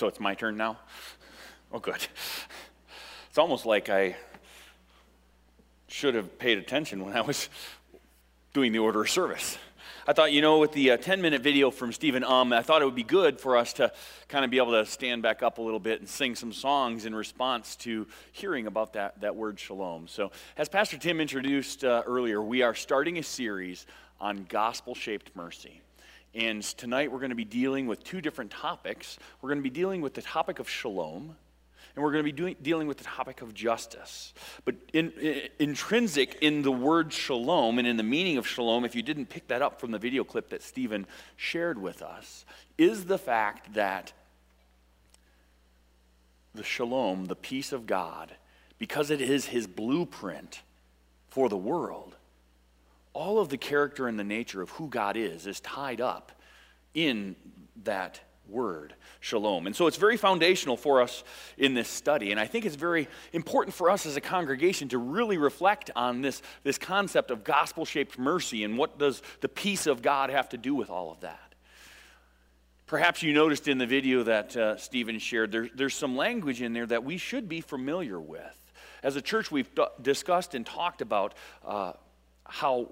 So it's my turn now? Oh, good. It's almost like I should have paid attention when I was doing the order of service. I thought, you know, with the 10 uh, video from Stephen Um, I thought it would be good for us to kind of be able to stand back up a little bit and sing some songs in response to hearing about that, that word shalom. So, as Pastor Tim introduced uh, earlier, we are starting a series on gospel shaped mercy. And tonight we're going to be dealing with two different topics. We're going to be dealing with the topic of shalom, and we're going to be doing, dealing with the topic of justice. But in, in, intrinsic in the word shalom and in the meaning of shalom, if you didn't pick that up from the video clip that Stephen shared with us, is the fact that the shalom, the peace of God, because it is his blueprint for the world, all of the character and the nature of who God is is tied up in that word, shalom. And so it's very foundational for us in this study. And I think it's very important for us as a congregation to really reflect on this, this concept of gospel shaped mercy and what does the peace of God have to do with all of that. Perhaps you noticed in the video that uh, Stephen shared, there, there's some language in there that we should be familiar with. As a church, we've d- discussed and talked about uh, how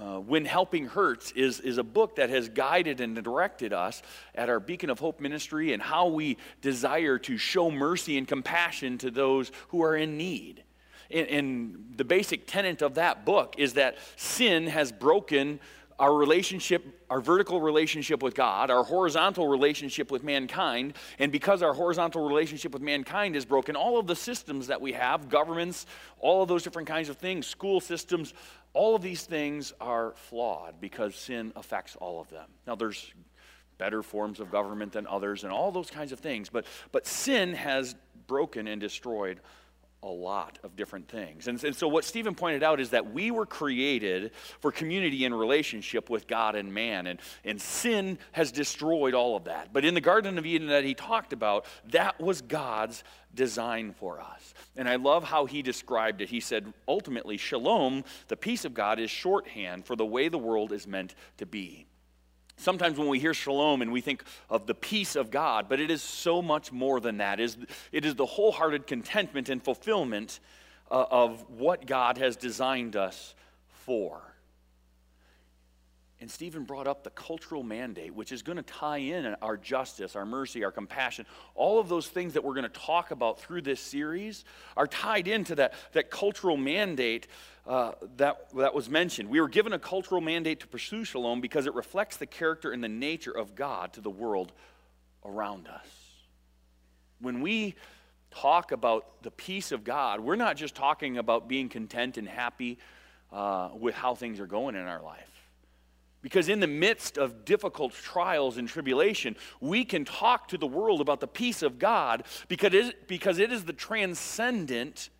uh, When Helping Hurts is, is a book that has guided and directed us at our Beacon of Hope ministry and how we desire to show mercy and compassion to those who are in need. And, and the basic tenet of that book is that sin has broken our relationship, our vertical relationship with God, our horizontal relationship with mankind, and because our horizontal relationship with mankind is broken, all of the systems that we have, governments, all of those different kinds of things, school systems, all of these things are flawed because sin affects all of them. Now, there's better forms of government than others and all those kinds of things, but, but sin has broken and destroyed a lot of different things. And, and, so, what Stephen pointed out is that we were created for community and relationship with God and man, and, and sin has destroyed all of that. But in the Garden of Eden that he talked about, that was God's design for us. And I love how he described it. He said, ultimately, shalom, the peace of God, is shorthand for the way the world is meant to be. Sometimes when we hear shalom and we think of the peace of God, but it is so much more than that. It is, the wholehearted contentment and fulfillment uh, of what God has designed us for. And Stephen brought up the cultural mandate, which is going to tie in our justice, our mercy, our compassion. All of those things that we're going to talk about through this series are tied into that, that cultural mandate uh, that, that was mentioned. We were given a cultural mandate to pursue shalom because it reflects the character and the nature of God to the world around us. When we talk about the peace of God, we're not just talking about being content and happy uh, with how things are going in our life. Because in the midst of difficult trials and tribulation, we can talk to the world about the peace of God because it is, because it is the transcendent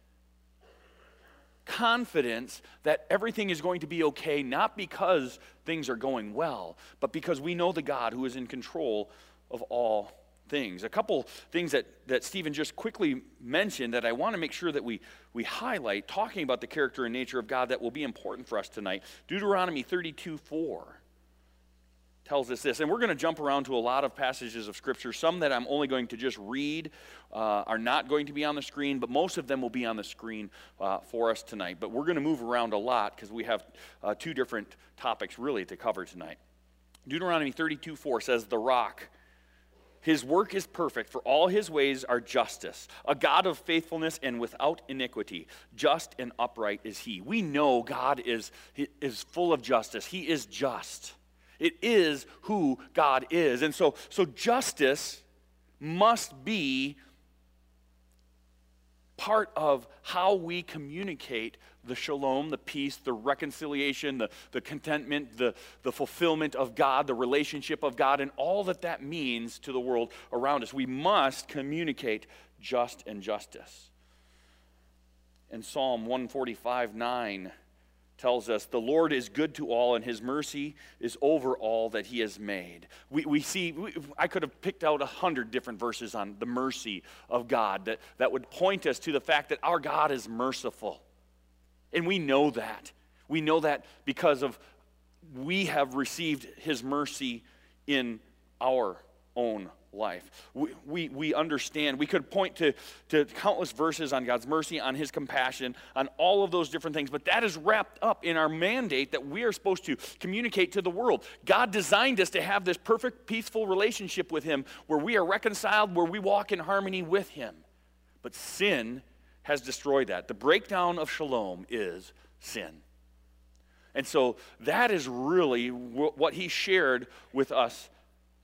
confidence that everything is going to be okay, not because things are going well, but because we know the God who is in control of all things. A couple things that, that Stephen just quickly mentioned that I want to make sure that we, we highlight, talking about the character and nature of God that will be important for us tonight. Deuteronomy 32 4 tells us this. And we're going to jump around to a lot of passages of Scripture. Some that I'm only going to just read uh, are not going to be on the screen, but most of them will be on the screen uh, for us tonight. But we're going to move around a lot because we have uh, two different topics really to cover tonight. Deuteronomy 32 4 says, The rock his work is perfect, for all his ways are justice. A God of faithfulness and without iniquity. Just and upright is he. We know God is, is full of justice. He is just. It is who God is. And so, so justice must be part of how we communicate the shalom, the peace, the reconciliation, the, the contentment, the, the fulfillment of God, the relationship of God, and all that that means to the world around us. We must communicate just and justice. In Psalm 145 9 tells us, The Lord is good to all, and his mercy is over all that he has made. We, we see, we, I could have picked out a hundred different verses on the mercy of God that, that would point us to the fact that our God is merciful. And we know that. We know that because of we have received his mercy in our own life. We, we, we, understand, we could point to, to countless verses on God's mercy, on His compassion, on all of those different things, but that is wrapped up in our mandate that we are supposed to communicate to the world. God designed us to have this perfect, peaceful relationship with Him where we are reconciled, where we walk in harmony with Him. But sin has destroyed that. The breakdown of shalom is sin. And so that is really what He shared with us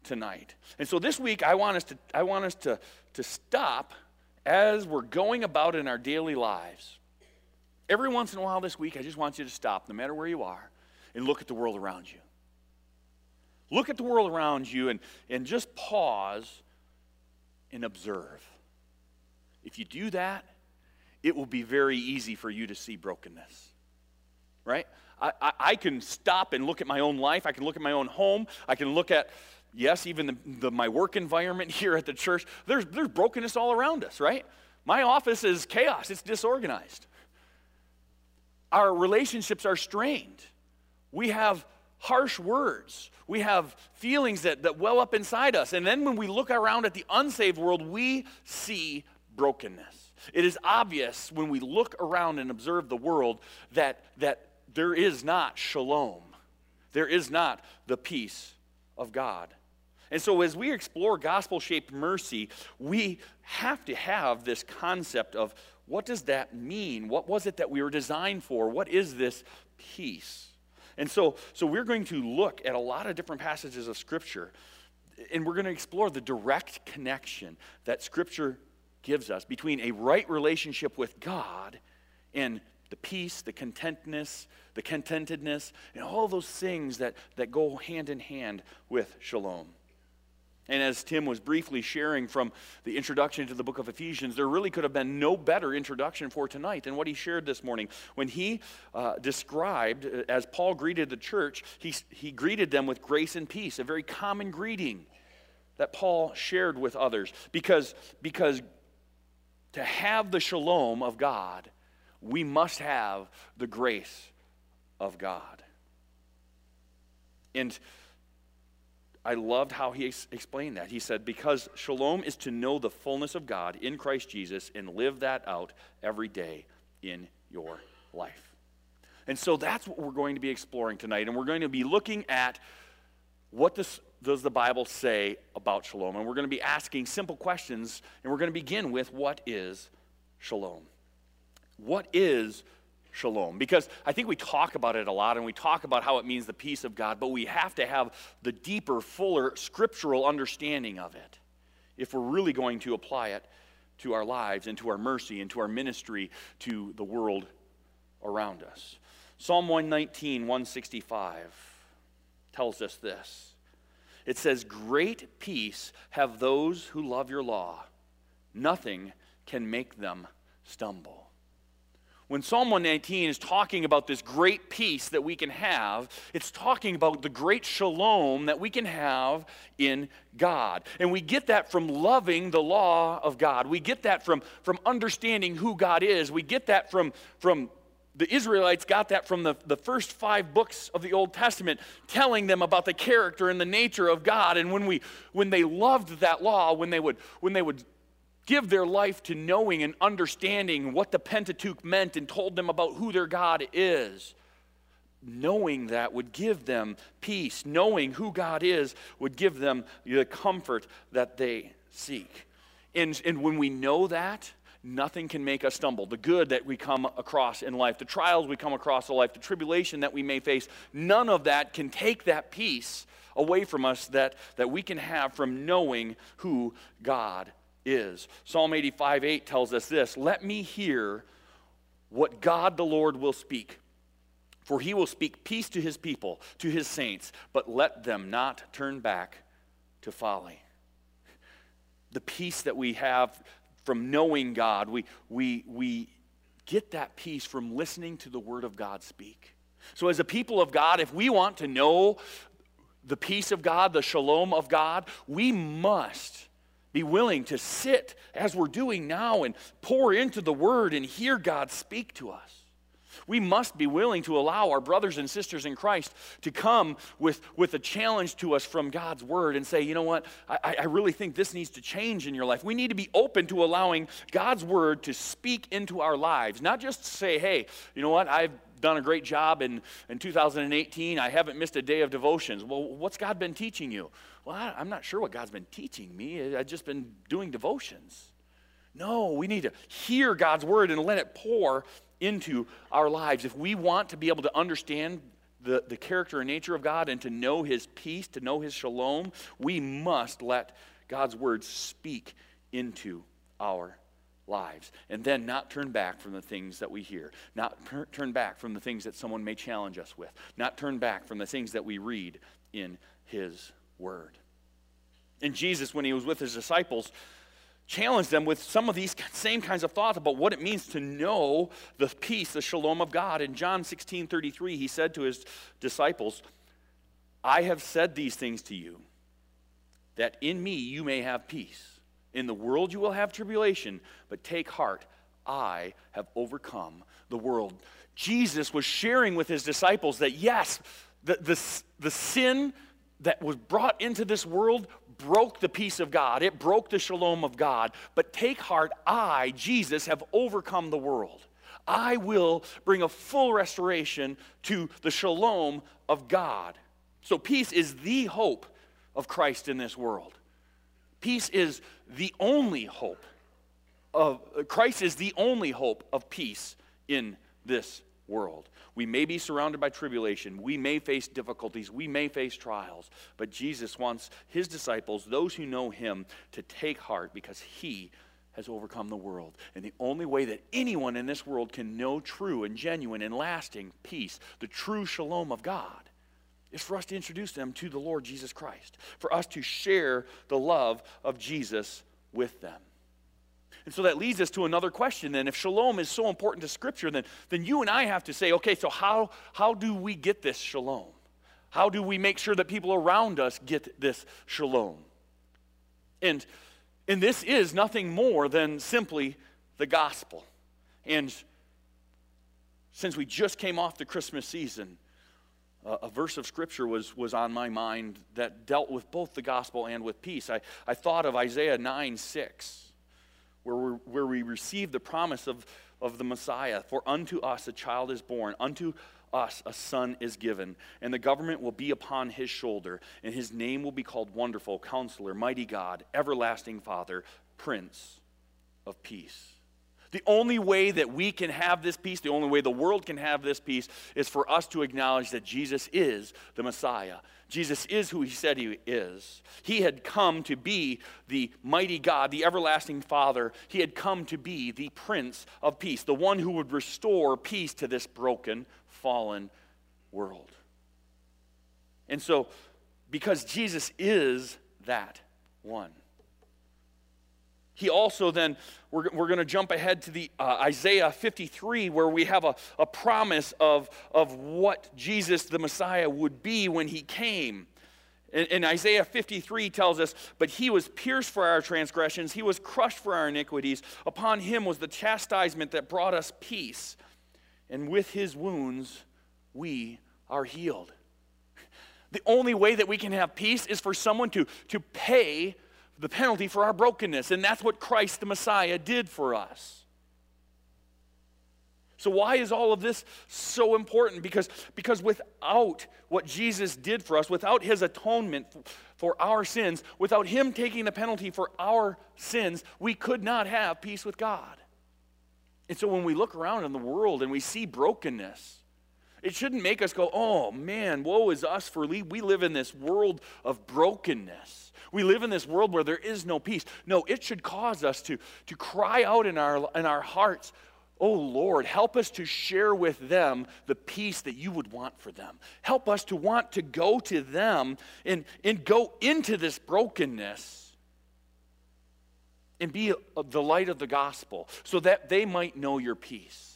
tonight. And so this week, I want us to, I want us to, to stop as we're going about in our daily lives. Every once in a while this week, I just want you to stop, no matter where you are, and look at the world around you. Look at the world around you and, and just pause and observe. If you do that, it will be very easy for you to see brokenness. Right? I, I, I, can stop and look at my own life. I can look at my own home. I can look at yes, even the, the, my work environment here at the church, there's, there's brokenness all around us, right? My office is chaos, it's disorganized. Our relationships are strained. We have harsh words. We have feelings that, that well up inside us. And then when we look around at the unsaved world, we see brokenness. It is obvious when we look around and observe the world that, that there is not shalom. There is not the peace of God. And so, as we explore gospel shaped mercy, we have to have this concept of what does that mean? What was it that we were designed for? What is this peace? And so, so we're going to look at a lot of different passages of Scripture, and we're going to explore the direct connection that Scripture gives us between a right relationship with God and the peace, the contentness, the contentedness, and all those things that, that go hand in hand with shalom. And as Tim was briefly sharing from the introduction to the book of Ephesians, there really could have been no better introduction for tonight than what he shared this morning. When he uh, described, uh, as Paul greeted the church, he, he greeted them with grace and peace, a very common greeting that Paul shared with others. Because, because to have the shalom of God, we must have the grace of God. And I loved how he ex- explained that. He said, Because shalom is to know the fullness of God in Christ Jesus and live that out every day in your life. And so that's what we're going to be exploring tonight. And we're going to be looking at what does, does the Bible say about shalom. And we're going to be asking simple questions. And we're going to begin with what is shalom? What is shalom. Because I think we talk about it a lot and we talk about how it means the peace of God, but we have to have the deeper, fuller scriptural understanding of it if we're really going to apply it to our lives and to our mercy and to our ministry to the world around us. Psalm 119, 165 tells us this. It says, Great peace have those who love your law. Nothing can make them stumble when Psalm 119 is talking about this great peace that we can have, it's talking about the great shalom that we can have in God. And we get that from loving the law of God. We get that from, from understanding who God is. We get that from, from the Israelites got that from the, the first five books of the Old Testament, telling them about the character and the nature of God. And when, we, when they loved that law, when they would, when they would give their life to knowing and understanding what the Pentateuch meant and told them about who their God is. Knowing that would give them peace. Knowing who God is would give them the comfort that they seek. And, and when we know that, nothing can make us stumble. The good that we come across in life, the trials we come across in life, the tribulation that we may face, none of that can take that peace away from us that, that we can have from knowing who God is. Psalm 85 8 tells us this Let me hear what God the Lord will speak. For he will speak peace to his people, to his saints, but let them not turn back to folly. The peace that we have from knowing God, we, we, we get that peace from listening to the word of God speak. So, as a people of God, if we want to know the peace of God, the shalom of God, we must be willing to sit as we're doing now and pour into the Word and hear God speak to us. We must be willing to allow our brothers and sisters in Christ to come with, with a challenge to us from God's word and say, you know what, I, I really think this needs to change in your life. We need to be open to allowing God's word to speak into our lives, not just say, hey, you know what, I've done a great job in, in 2018. I haven't missed a day of devotions. Well, what's God been teaching you? Well, I, I'm not sure what God's been teaching me. I've just been doing devotions. No, we need to hear God's word and let it pour into our lives. If we want to be able to understand the, the character and nature of God and to know his peace, to know his shalom, we must let God's word speak into our lives and then not turn back from the things that we hear, not per- turn back from the things that someone may challenge us with, not turn back from the things that we read in his word. And Jesus, when he was with his disciples, challenged them with some of these same kinds of thoughts about what it means to know the peace, the shalom of God. In John 16 33, he said to his disciples, I have said these things to you, that in me you may have peace. In the world you will have tribulation, but take heart, I have overcome the world. Jesus was sharing with his disciples that yes, the, the, the sin that was brought into this world broke the peace of God, it broke the shalom of God. But take heart, I, Jesus, have overcome the world. I will bring a full restoration to the shalom of God. So, peace is the hope of Christ in this world. Peace is the only hope of Christ is the only hope of peace in this world. We may be surrounded by tribulation. We may face difficulties. We may face trials. But Jesus wants his disciples, those who know him, to take heart because he has overcome the world. And the only way that anyone in this world can know true and genuine and lasting peace, the true shalom of God, is for us to introduce them to the Lord Jesus Christ, for us to share the love of Jesus with them. And so that leads us to another question then. If shalom is so important to Scripture, then, then you and I have to say, okay, so how, how do we get this shalom? How do we make sure that people around us get this shalom? And, and this is nothing more than simply the gospel. And since we just came off the Christmas season, a verse of scripture was, was on my mind that dealt with both the gospel and with peace. I, I thought of Isaiah 9 6 where, we where we receive the promise of, of the Messiah. For unto us a child is born, unto us a son is given, and the government will be upon his shoulder, and his name will be called Wonderful, Counselor, Mighty God, Everlasting Father, Prince of Peace. The only way that we can have this peace, the only way the world can have this peace, is for us to acknowledge that Jesus is the Messiah. Jesus is who he said he is. He had come to be the mighty God, the everlasting Father. He had come to be the Prince of Peace, the one who would restore peace to this broken, fallen world. And so, because Jesus is that one, he also then, we're, we're going to jump ahead to the uh, Isaiah 53, where we have a, a promise of, of what Jesus the Messiah would be when he came. And, and Isaiah 53 tells us, But he was pierced for our transgressions, he was crushed for our iniquities. Upon him was the chastisement that brought us peace. And with his wounds, we are healed. The only way that we can have peace is for someone to, to pay the penalty for our brokenness. And that's what Christ the Messiah did for us. So, why is all of this so important? Because, because without what Jesus did for us, without his atonement for our sins, without him taking the penalty for our sins, we could not have peace with God. And so, when we look around in the world and we see brokenness, it shouldn't make us go, oh man, woe is us for we live in this world of brokenness. We live in this world where there is no peace. No, it should cause us to, to cry out in our, in our hearts, Oh Lord, help us to share with them the peace that you would want for them. Help us to want to go to them and, and go into this brokenness and be the light of the gospel so that they might know your peace.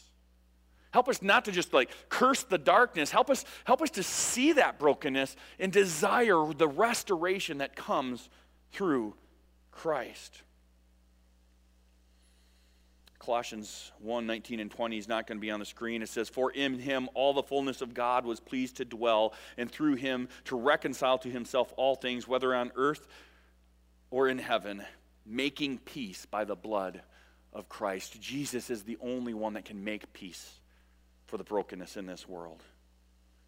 Help us not to just like curse the darkness. Help us, help us to see that brokenness and desire the restoration that comes through Christ. Colossians 1 19 and 20 is not going to be on the screen. It says, For in him all the fullness of God was pleased to dwell, and through him to reconcile to himself all things, whether on earth or in heaven, making peace by the blood of Christ. Jesus is the only one that can make peace for the brokenness in this world.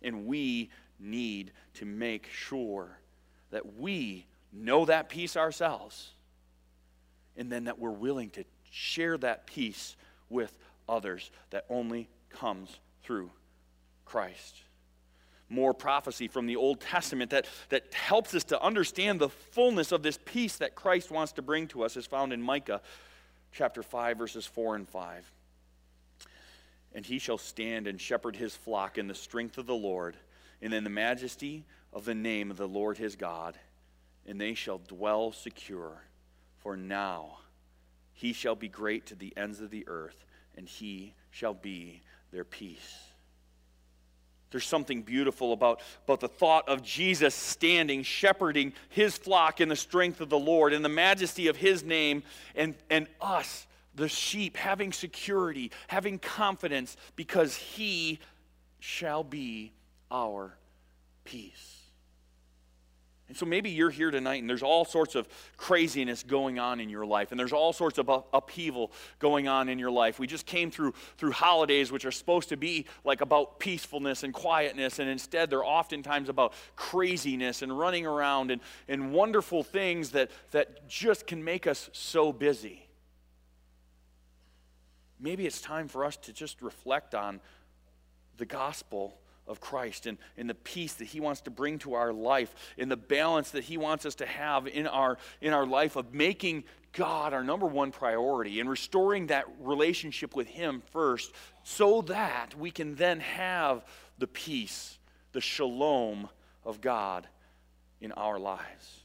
And we need to make sure that we know that peace ourselves and then that we're willing to share that peace with others that only comes through Christ. More prophecy from the Old Testament that, that helps us to understand the fullness of this peace that Christ wants to bring to us is found in Micah chapter 5, verses 4 and 5. And he shall stand and shepherd his flock in the strength of the Lord, and in the majesty of the name of the Lord his God, and they shall dwell secure. For now he shall be great to the ends of the earth, and he shall be their peace. There's something beautiful about, about the thought of Jesus standing, shepherding his flock in the strength of the Lord, in the majesty of his name, and, and us, the sheep, having security, having confidence, because he shall be our peace. And so maybe you're here tonight and there's all sorts of craziness going on in your life and there's all sorts of upheaval going on in your life. We just came through through holidays which are supposed to be like about peacefulness and quietness and instead they're oftentimes about craziness and running around and, and wonderful things that, that just can make us so busy. Maybe it's time for us to just reflect on the gospel of Christ and, and the peace that He wants to bring to our life and the balance that He wants us to have in our, in our life of making God our number one priority and restoring that relationship with Him first so that we can then have the peace, the shalom of God in our lives.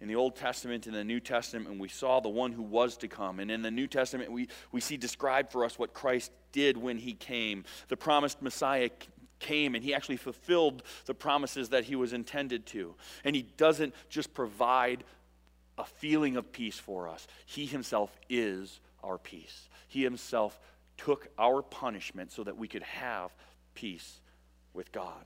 In the Old Testament and the New Testament, and we saw the one who was to come. And in the New Testament, we, we see described for us what Christ did when he came. The promised Messiah came and he actually fulfilled the promises that he was intended to. And he doesn't just provide a feeling of peace for us, he himself is our peace. He himself took our punishment so that we could have peace with God.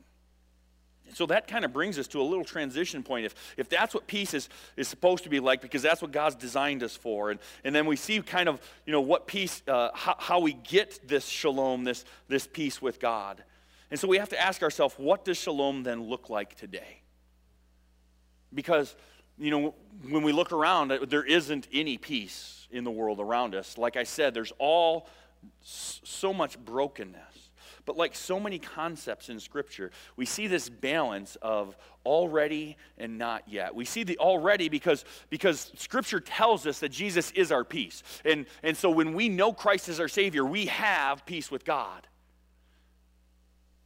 So that kind of brings us to a little transition point. If, if that's what peace is, is supposed to be like, because that's what God's designed us for, and, and then we see kind of, you know, what peace, uh, how, how we get this shalom, this, this peace with God. And so we have to ask ourselves, what does shalom then look like today? Because, you know, when we look around, uh, there isn't any peace in the world around us. Like I said, there's all so much brokenness. But like so many concepts in Scripture, we see this balance of already and not yet. We see the already because, because Scripture tells us that Jesus is our peace. And, and so when we know Christ is our Savior, we have peace with God.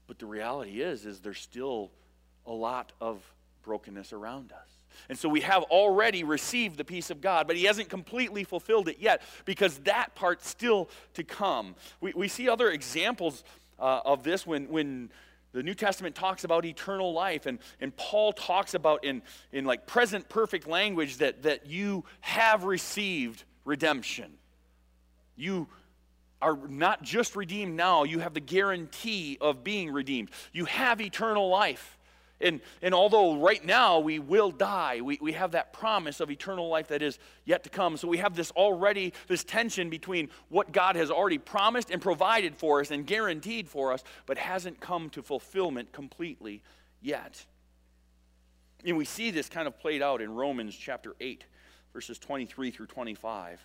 But the reality is, is there's still a lot of brokenness around us. And so we have already received the peace of God, but he hasn't completely fulfilled it yet because that part's still to come. We, we see other examples uh, of this when, when the New Testament talks about eternal life, and, and Paul talks about in, in like present perfect language that, that you have received redemption. You are not just redeemed now, you have the guarantee of being redeemed. You have eternal life. And, and although right now we will die, we, we have that promise of eternal life that is yet to come. So we have this already, this tension between what God has already promised and provided for us and guaranteed for us, but hasn't come to fulfillment completely yet. And we see this kind of played out in Romans chapter 8, verses 23 through 25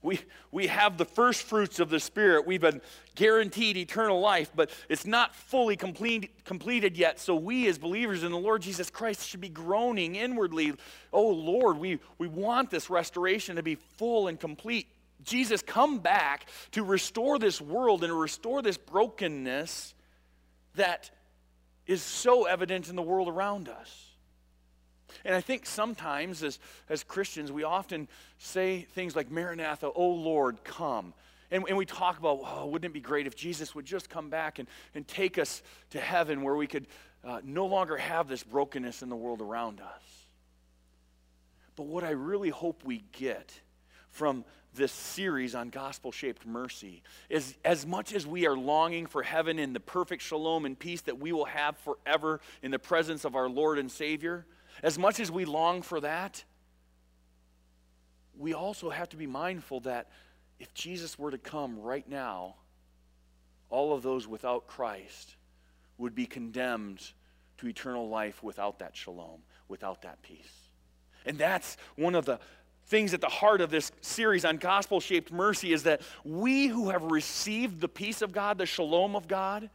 We, we have the first fruits of the Spirit. We've been guaranteed eternal life, but it's not fully complete, completed yet. So, we as believers in the Lord Jesus Christ should be groaning inwardly. Oh, Lord, we, we want this restoration to be full and complete. Jesus, come back to restore this world and to restore this brokenness that is so evident in the world around us. And I think sometimes as, as Christians, we often say things like, Maranatha, oh Lord, come. And, and we talk about, oh, wouldn't it be great if Jesus would just come back and, and take us to heaven where we could uh, no longer have this brokenness in the world around us. But what I really hope we get from this series on gospel shaped mercy is as much as we are longing for heaven and the perfect shalom and peace that we will have forever in the presence of our Lord and Savior, as much as we long for that, we also have to be mindful that if Jesus were to come right now, all of those without Christ would be condemned to eternal life without that shalom, without that peace. And that's one of the things at the heart of this series on gospel shaped mercy is that we who have received the peace of God, the shalom of God,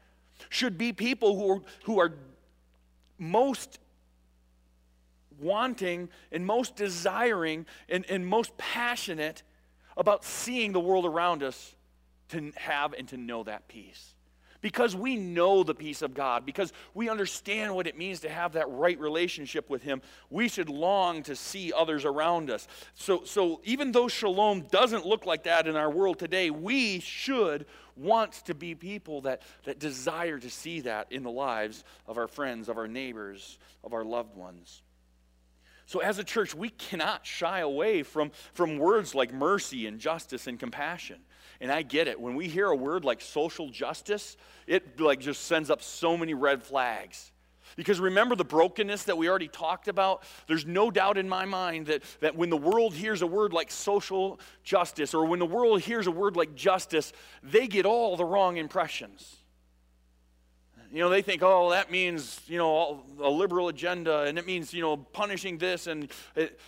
should be people who are, who are most wanting and most desiring and, and most passionate about seeing the world around us to have and to know that peace. Because we know the peace of God, because we understand what it means to have that right relationship with Him, we should long to see others around us. So, so even though shalom doesn't look like that in our world today, we should want to be people that, that desire to see that in the lives of our friends, of our neighbors, of our loved ones. So, as a church, we cannot shy away from, from words like mercy and justice and compassion. And I get it. When we hear a word like social justice, it like just sends up so many red flags. Because remember the brokenness that we already talked about? There's no doubt in my mind that, that when the world hears a word like social justice or when the world hears a word like justice, they get all the wrong impressions. You know, they think, oh, that means, you know, a liberal agenda and it means, you know, punishing this. And it,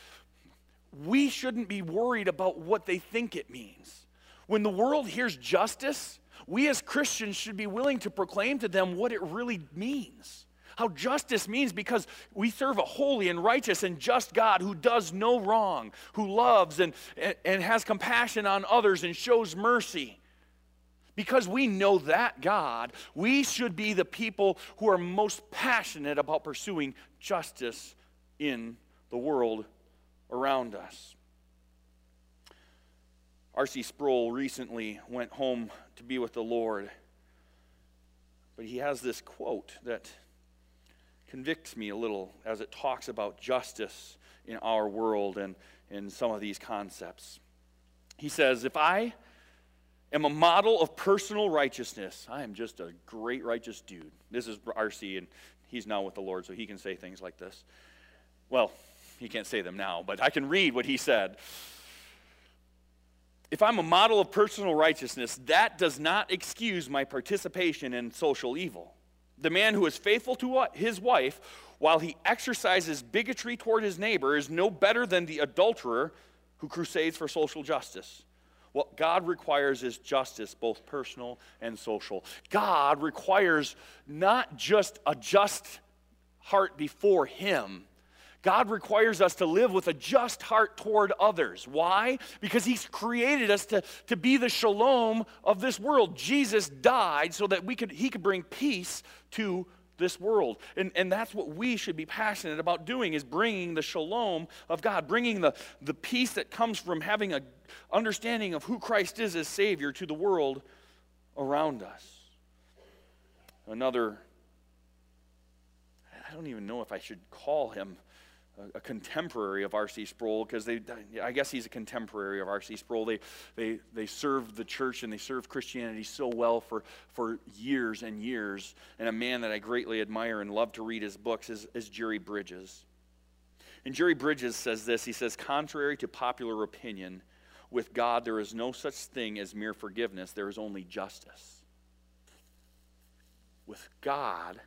we shouldn't be worried about what they think it means. When the world hears justice, we as Christians should be willing to proclaim to them what it really means. How justice means because we serve a holy and righteous and just God who does no wrong, who loves and, and has compassion on others and shows mercy. Because we know that God, we should be the people who are most passionate about pursuing justice in the world around us. R.C. Sproul recently went home to be with the Lord, but he has this quote that convicts me a little as it talks about justice in our world and in some of these concepts. He says, If I am a model of personal righteousness. I am just a great righteous dude. This is RC, and he's now with the Lord, so he can say things like this. Well, he can't say them now, but I can read what he said. If I'm a model of personal righteousness, that does not excuse my participation in social evil. The man who is faithful to his wife while he exercises bigotry toward his neighbor is no better than the adulterer who crusades for social justice. What God requires is justice, both personal and social. God requires not just a just heart before Him. God requires us to live with a just heart toward others. Why? Because He's created us to, to be the shalom of this world. Jesus died so that we could, He could bring peace to this world. And, and that's what we should be passionate about doing is bringing the shalom of God, bringing the, the peace that comes from having an understanding of who Christ is as Savior to the world around us. Another, I don't even know if I should call him a, contemporary of R.C. Sproul because they, I guess he's a contemporary of R.C. Sproul. They, they, they served the church and they served Christianity so well for, for years and years. And a man that I greatly admire and love to read his books is, is Jerry Bridges. And Jerry Bridges says this he says, contrary to popular opinion, with God there is no such thing as mere forgiveness, there is only justice. With God,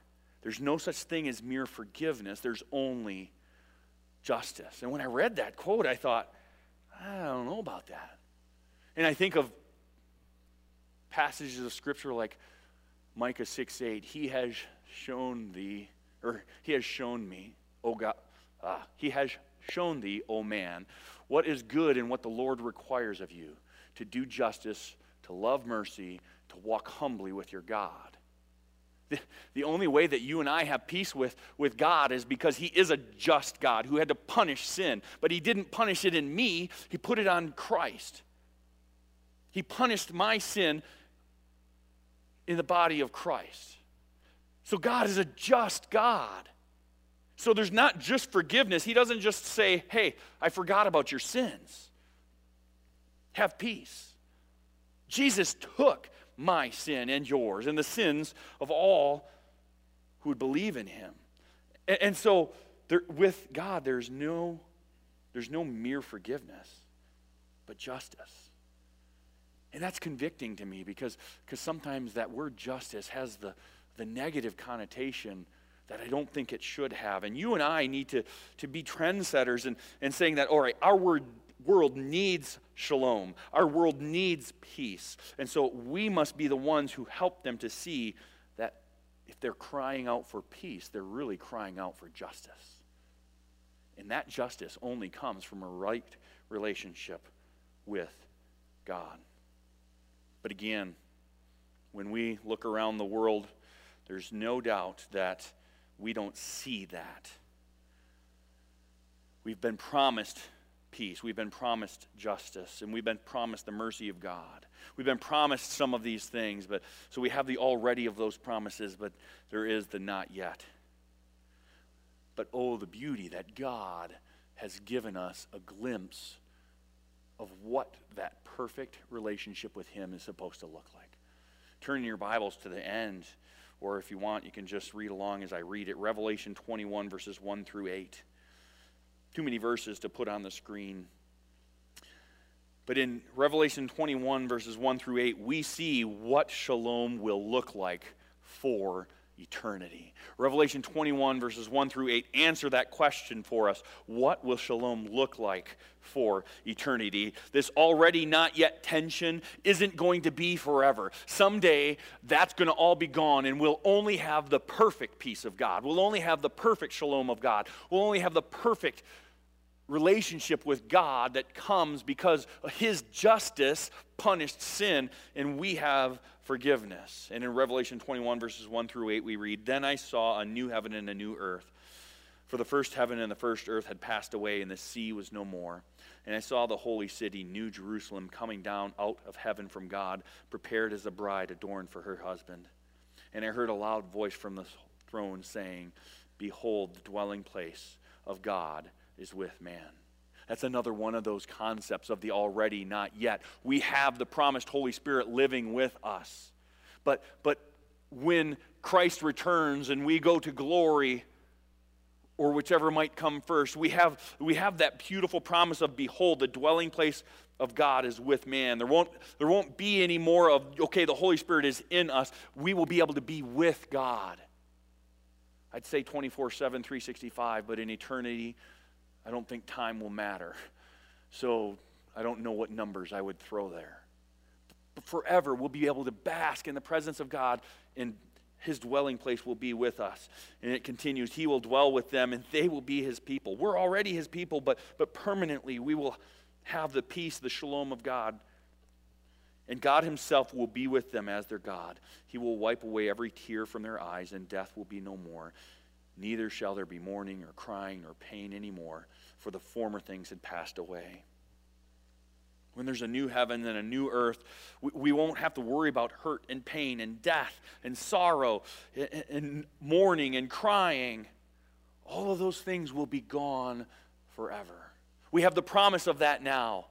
there's no such thing as mere forgiveness, there's only justice. And when I read that quote, I thought, I don't know about that. And I think of passages of scripture like Micah 6 8, He has shown thee, or He has shown me, oh God, uh, He has shown thee, O man, what is good and what the Lord requires of you to do justice, to love mercy, to walk humbly with your God. The, the only way that you and I have peace with, with God is because He is a just God who had to punish sin. But He didn't punish it in me, He put it on Christ. He punished my sin in the body of Christ. So God is a just God. So there's not just forgiveness. He doesn't just say, hey, I forgot about your sins. Have peace. Jesus took my sin and yours and the sins of all who would believe in him. And, and so there, with God, there's no, there's no mere forgiveness, but justice. And that's convicting to me because because sometimes that word justice has the, the negative connotation that I don't think it should have. And you and I need to, to be trendsetters and, and saying that, all right, our word world needs shalom. Our world needs peace. And so we must be the ones who help them to see that if they're crying out for peace, they're really crying out for justice. And that justice only comes from a right relationship with God. But again, when we look around the world, there's no doubt that we don't see that. We've been promised peace. We've been promised justice, and we've been promised the mercy of God. We've been promised some of these things, but so we have the already of those promises, but there is the not yet. But oh, the beauty that God has given us a glimpse of what that perfect relationship with Him is supposed to look like. Turn your Bibles to the end, or if you want, you can just read along as I read it. Revelation 21, verses 1 through 8 too many verses to put on the screen. But in Revelation 21, verses 1 through 8, we see what shalom will look like for eternity. Revelation 21, verses 1 through 8, answer that question for us. What will shalom look like for eternity? This already not yet tension isn't going to be forever. Someday, that's going to all be gone, and we'll only have the perfect peace of God. We'll only have the perfect shalom of God. We'll only have the perfect relationship with God that comes because his justice punished sin and we have forgiveness. And in Revelation 21, verses 1 through 8, we read Then I saw a new heaven and a new earth. For the first heaven and the first earth had passed away, and the sea was no more. And I saw the holy city, New Jerusalem, coming down out of heaven from God, prepared as a bride adorned for her husband. And I heard a loud voice from the throne saying, Behold, the dwelling place of God is with man. That's another one of those concepts of the already not yet. We have the promised Holy Spirit living with us. But, but when Christ returns and we go to glory, or whichever might come first, we have, we have that beautiful promise of, behold, the dwelling place of God is with man. There won't, there won't be any more of, okay, the Holy Spirit is in us. We will be able to be with God. I'd say 24 7, 365, but in eternity, I don't think time will matter. So I don't know what numbers I would throw there. But forever, we'll be able to bask in the presence of God, and his dwelling place will be with us. And it continues He will dwell with them, and they will be his people. We're already his people, but, but permanently we will have the peace, the shalom of God. And God Himself will be with them as their God. He will wipe away every tear from their eyes, and death will be no more. Neither shall there be mourning or crying or pain anymore, for the former things had passed away. When there's a new heaven and a new earth, we, won't have to worry about hurt and pain and death and sorrow and, and mourning and crying. All of those things will be gone forever. We have the promise of that now,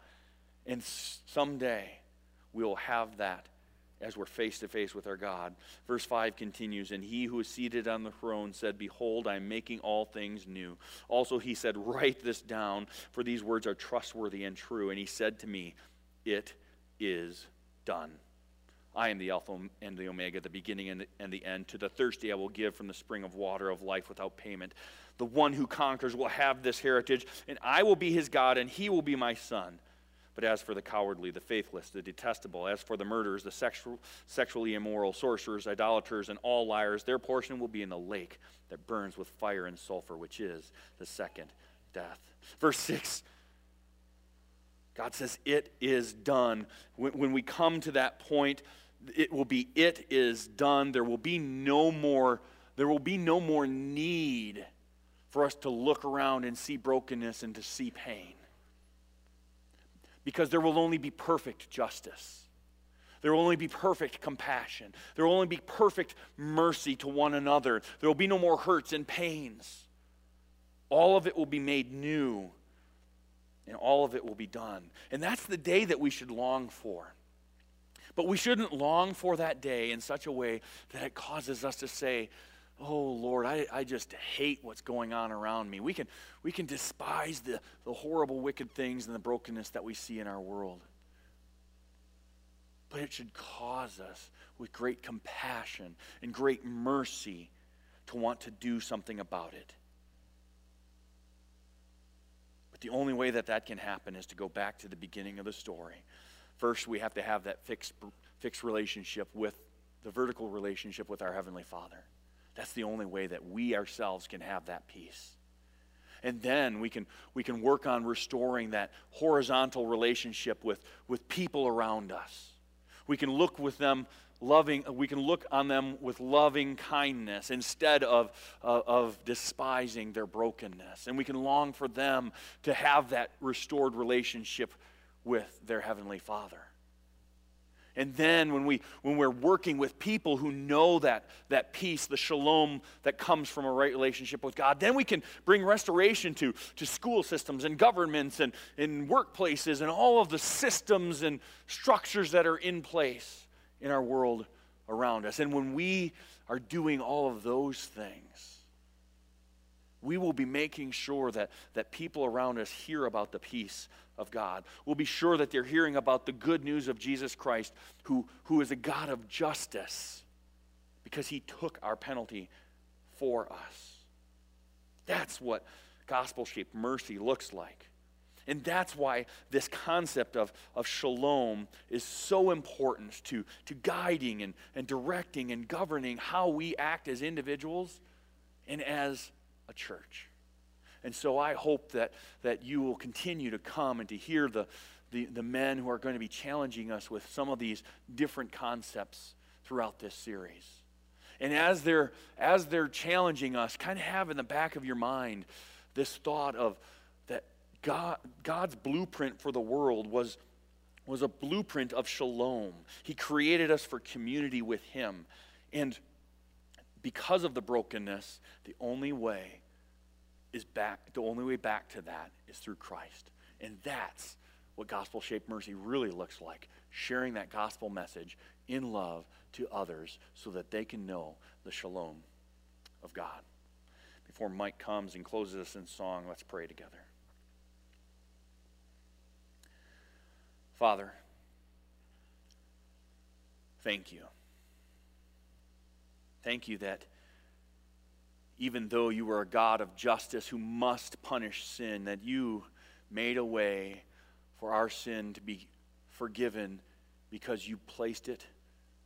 and someday we will have that as we're face to face with our God. Verse 5 continues And he who is seated on the throne said, Behold, I am making all things new. Also, he said, Write this down, for these words are trustworthy and true. And he said to me, It is done. I am the Alpha and the Omega, the beginning and the, and the end. To the thirsty I will give from the spring of water of life without payment. The one who conquers will have this heritage, and I will be his God, and he will be my son. But as for the cowardly, the faithless, the detestable, as for the murderers, the sexual, sexually immoral, sorcerers, idolaters, and all liars, their portion will be in the lake that burns with fire and sulfur, which is the second death. Verse 6 God says, It is done. When, when we come to that point, it will be it is done. There will be no more there will be no more need for us to look around and see brokenness and to see pain. Because there will only be perfect justice. There will only be perfect compassion. There will only be perfect mercy to one another. There will be no more hurts and pains. All of it will be made new, and all of it will be done. And that's the day that we should long for. But we shouldn't long for that day in such a way that it causes us to say, oh lord I, I just hate what's going on around me. We can we can despise the, the horrible wicked things and the brokenness that we see in our world. But it should cause us with great compassion and great mercy to want to do something about it. But the only way that that can happen is to go back to the beginning of the story. First we have to have that fixed fixed relationship with the vertical relationship with our heavenly father that's the only way that we ourselves can have that peace. And then we can, we can work on restoring that horizontal relationship with, with people around us. We can look with them loving, we can look on them with loving kindness instead of, of despising their brokenness. And we can long for them to have that restored relationship with their Heavenly Father. And then when, we, when we're working with people who know that, that peace, the shalom that comes from a right relationship with God, then we can bring restoration to, to school systems and governments and, and workplaces and all of the systems and structures that are in place in our world around us. And when we are doing all of those things, we will be making sure that, that people around us hear about the peace of God. We'll be sure that they're hearing about the good news of Jesus Christ, who, who is a God of justice because he took our penalty for us. That's what gospel shaped mercy looks like. And that's why this concept of, of shalom is so important to, to guiding and, and directing and governing how we act as individuals and as a church. And so I hope that, that you will continue to come and to hear the, the, the men who are going to be challenging us with some of these different concepts throughout this series. And as they're, as they're challenging us, kind of have in the back of your mind this thought of that God, God's blueprint for the world was, was a blueprint of shalom. He created us for community with Him. And because of the brokenness, the only way is back, the only way back to that is through Christ. And that's what gospel shaped mercy really looks like sharing that gospel message in love to others so that they can know the shalom of God. Before Mike comes and closes us in song, let's pray together. Father, thank you. Thank you that even though you were a God of justice who must punish sin, that you made a way for our sin to be forgiven because you placed it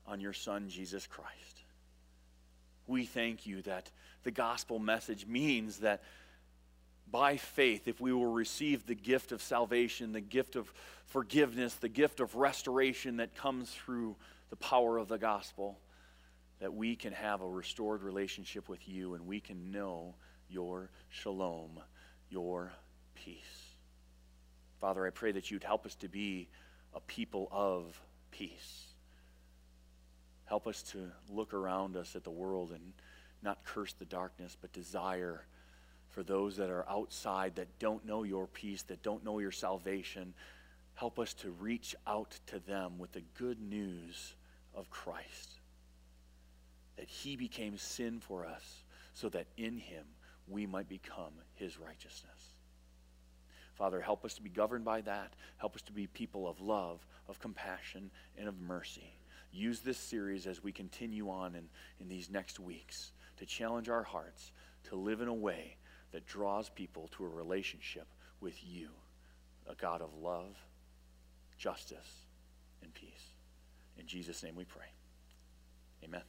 on your Son, Jesus Christ. We thank you that the gospel message means that by faith, if we will receive the gift of salvation, the gift of forgiveness, the gift of restoration that comes through the power of the gospel, that we can have a restored relationship with you and we can know your shalom, your peace. Father, I pray that you'd help us to be a people of peace. Help us to look around us at the world and not curse the darkness, but desire for those that are outside that don't know your peace, that don't know your salvation. Help us to reach out to them with the good news of Christ that he became sin for us so that in him we might become his righteousness. Father, help us to be governed by that. Help us to be people of love, of compassion, and of mercy. Use this series as we continue on in, in these next weeks to challenge our hearts to live in a way that draws people to a relationship with you, a God of love, justice, and peace. In Jesus' name we pray. Amen.